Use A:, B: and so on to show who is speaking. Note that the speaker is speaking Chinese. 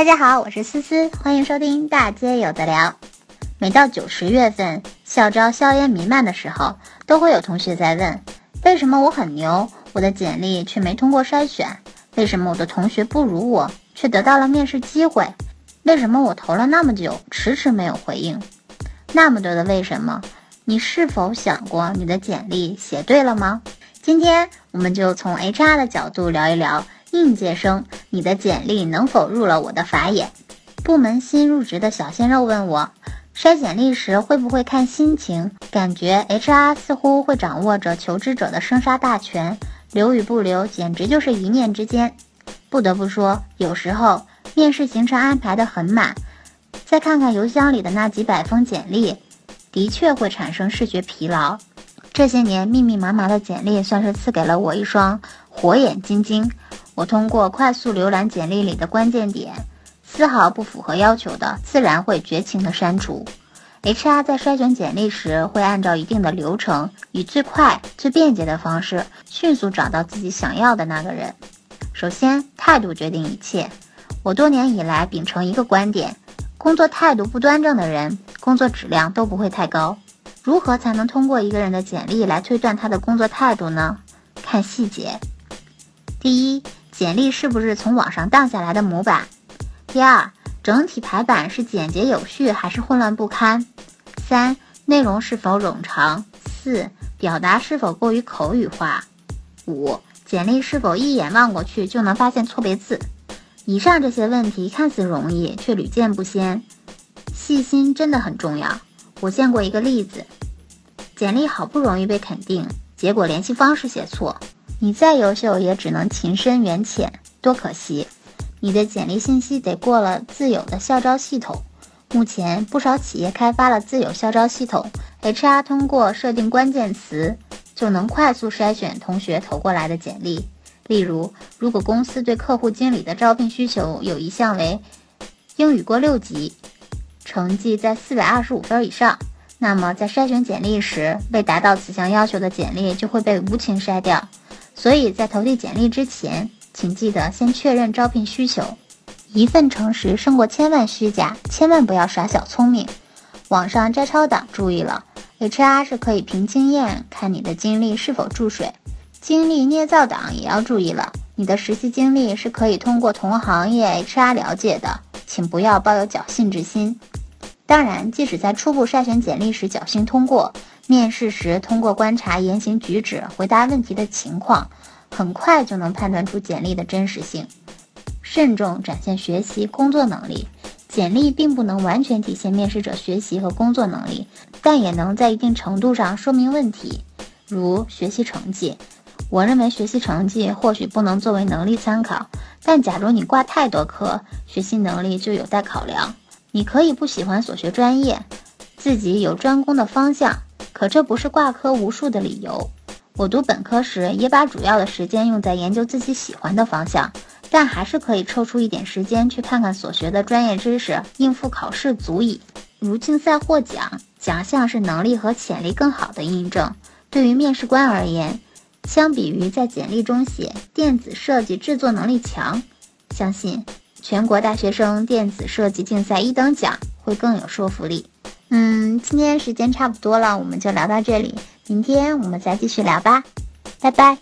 A: 大家好，我是思思，欢迎收听大街有的聊。每到九十月份，校招硝烟弥漫的时候，都会有同学在问：为什么我很牛，我的简历却没通过筛选？为什么我的同学不如我，却得到了面试机会？为什么我投了那么久，迟迟没有回应？那么多的为什么，你是否想过你的简历写对了吗？今天我们就从 HR 的角度聊一聊。应届生，你的简历能否入了我的法眼？部门新入职的小鲜肉问我，筛简历时会不会看心情？感觉 HR 似乎会掌握着求职者的生杀大权，留与不留简直就是一念之间。不得不说，有时候面试行程安排的很满，再看看邮箱里的那几百封简历，的确会产生视觉疲劳。这些年密密麻麻的简历，算是赐给了我一双火眼金睛。我通过快速浏览简历里的关键点，丝毫不符合要求的，自然会绝情的删除。HR 在筛选简历时，会按照一定的流程，以最快、最便捷的方式，迅速找到自己想要的那个人。首先，态度决定一切。我多年以来秉承一个观点：工作态度不端正的人，工作质量都不会太高。如何才能通过一个人的简历来推断他的工作态度呢？看细节。第一。简历是不是从网上荡下来的模板？第二，整体排版是简洁有序还是混乱不堪？三，内容是否冗长？四，表达是否过于口语化？五，简历是否一眼望过去就能发现错别字？以上这些问题看似容易，却屡见不鲜。细心真的很重要。我见过一个例子，简历好不容易被肯定，结果联系方式写错。你再优秀，也只能情深缘浅，多可惜！你的简历信息得过了自有的校招系统。目前不少企业开发了自有校招系统，HR 通过设定关键词，就能快速筛选同学投过来的简历。例如，如果公司对客户经理的招聘需求有一项为英语过六级，成绩在四百二十五分以上，那么在筛选简历时，未达到此项要求的简历就会被无情筛掉。所以在投递简历之前，请记得先确认招聘需求。一份诚实胜过千万虚假，千万不要耍小聪明。网上摘抄党注意了，HR 是可以凭经验看你的经历是否注水。经历捏造党也要注意了，你的实习经历是可以通过同行业 HR 了解的，请不要抱有侥幸之心。当然，即使在初步筛选简历时侥幸通过。面试时，通过观察言行举止、回答问题的情况，很快就能判断出简历的真实性。慎重展现学习、工作能力。简历并不能完全体现面试者学习和工作能力，但也能在一定程度上说明问题，如学习成绩。我认为学习成绩或许不能作为能力参考，但假如你挂太多科，学习能力就有待考量。你可以不喜欢所学专业，自己有专攻的方向。可这不是挂科无数的理由。我读本科时也把主要的时间用在研究自己喜欢的方向，但还是可以抽出一点时间去看看所学的专业知识，应付考试足矣。如竞赛获奖，奖项是能力和潜力更好的印证。对于面试官而言，相比于在简历中写电子设计制作能力强，相信全国大学生电子设计竞赛一等奖会更有说服力。嗯，今天时间差不多了，我们就聊到这里。明天我们再继续聊吧，拜拜。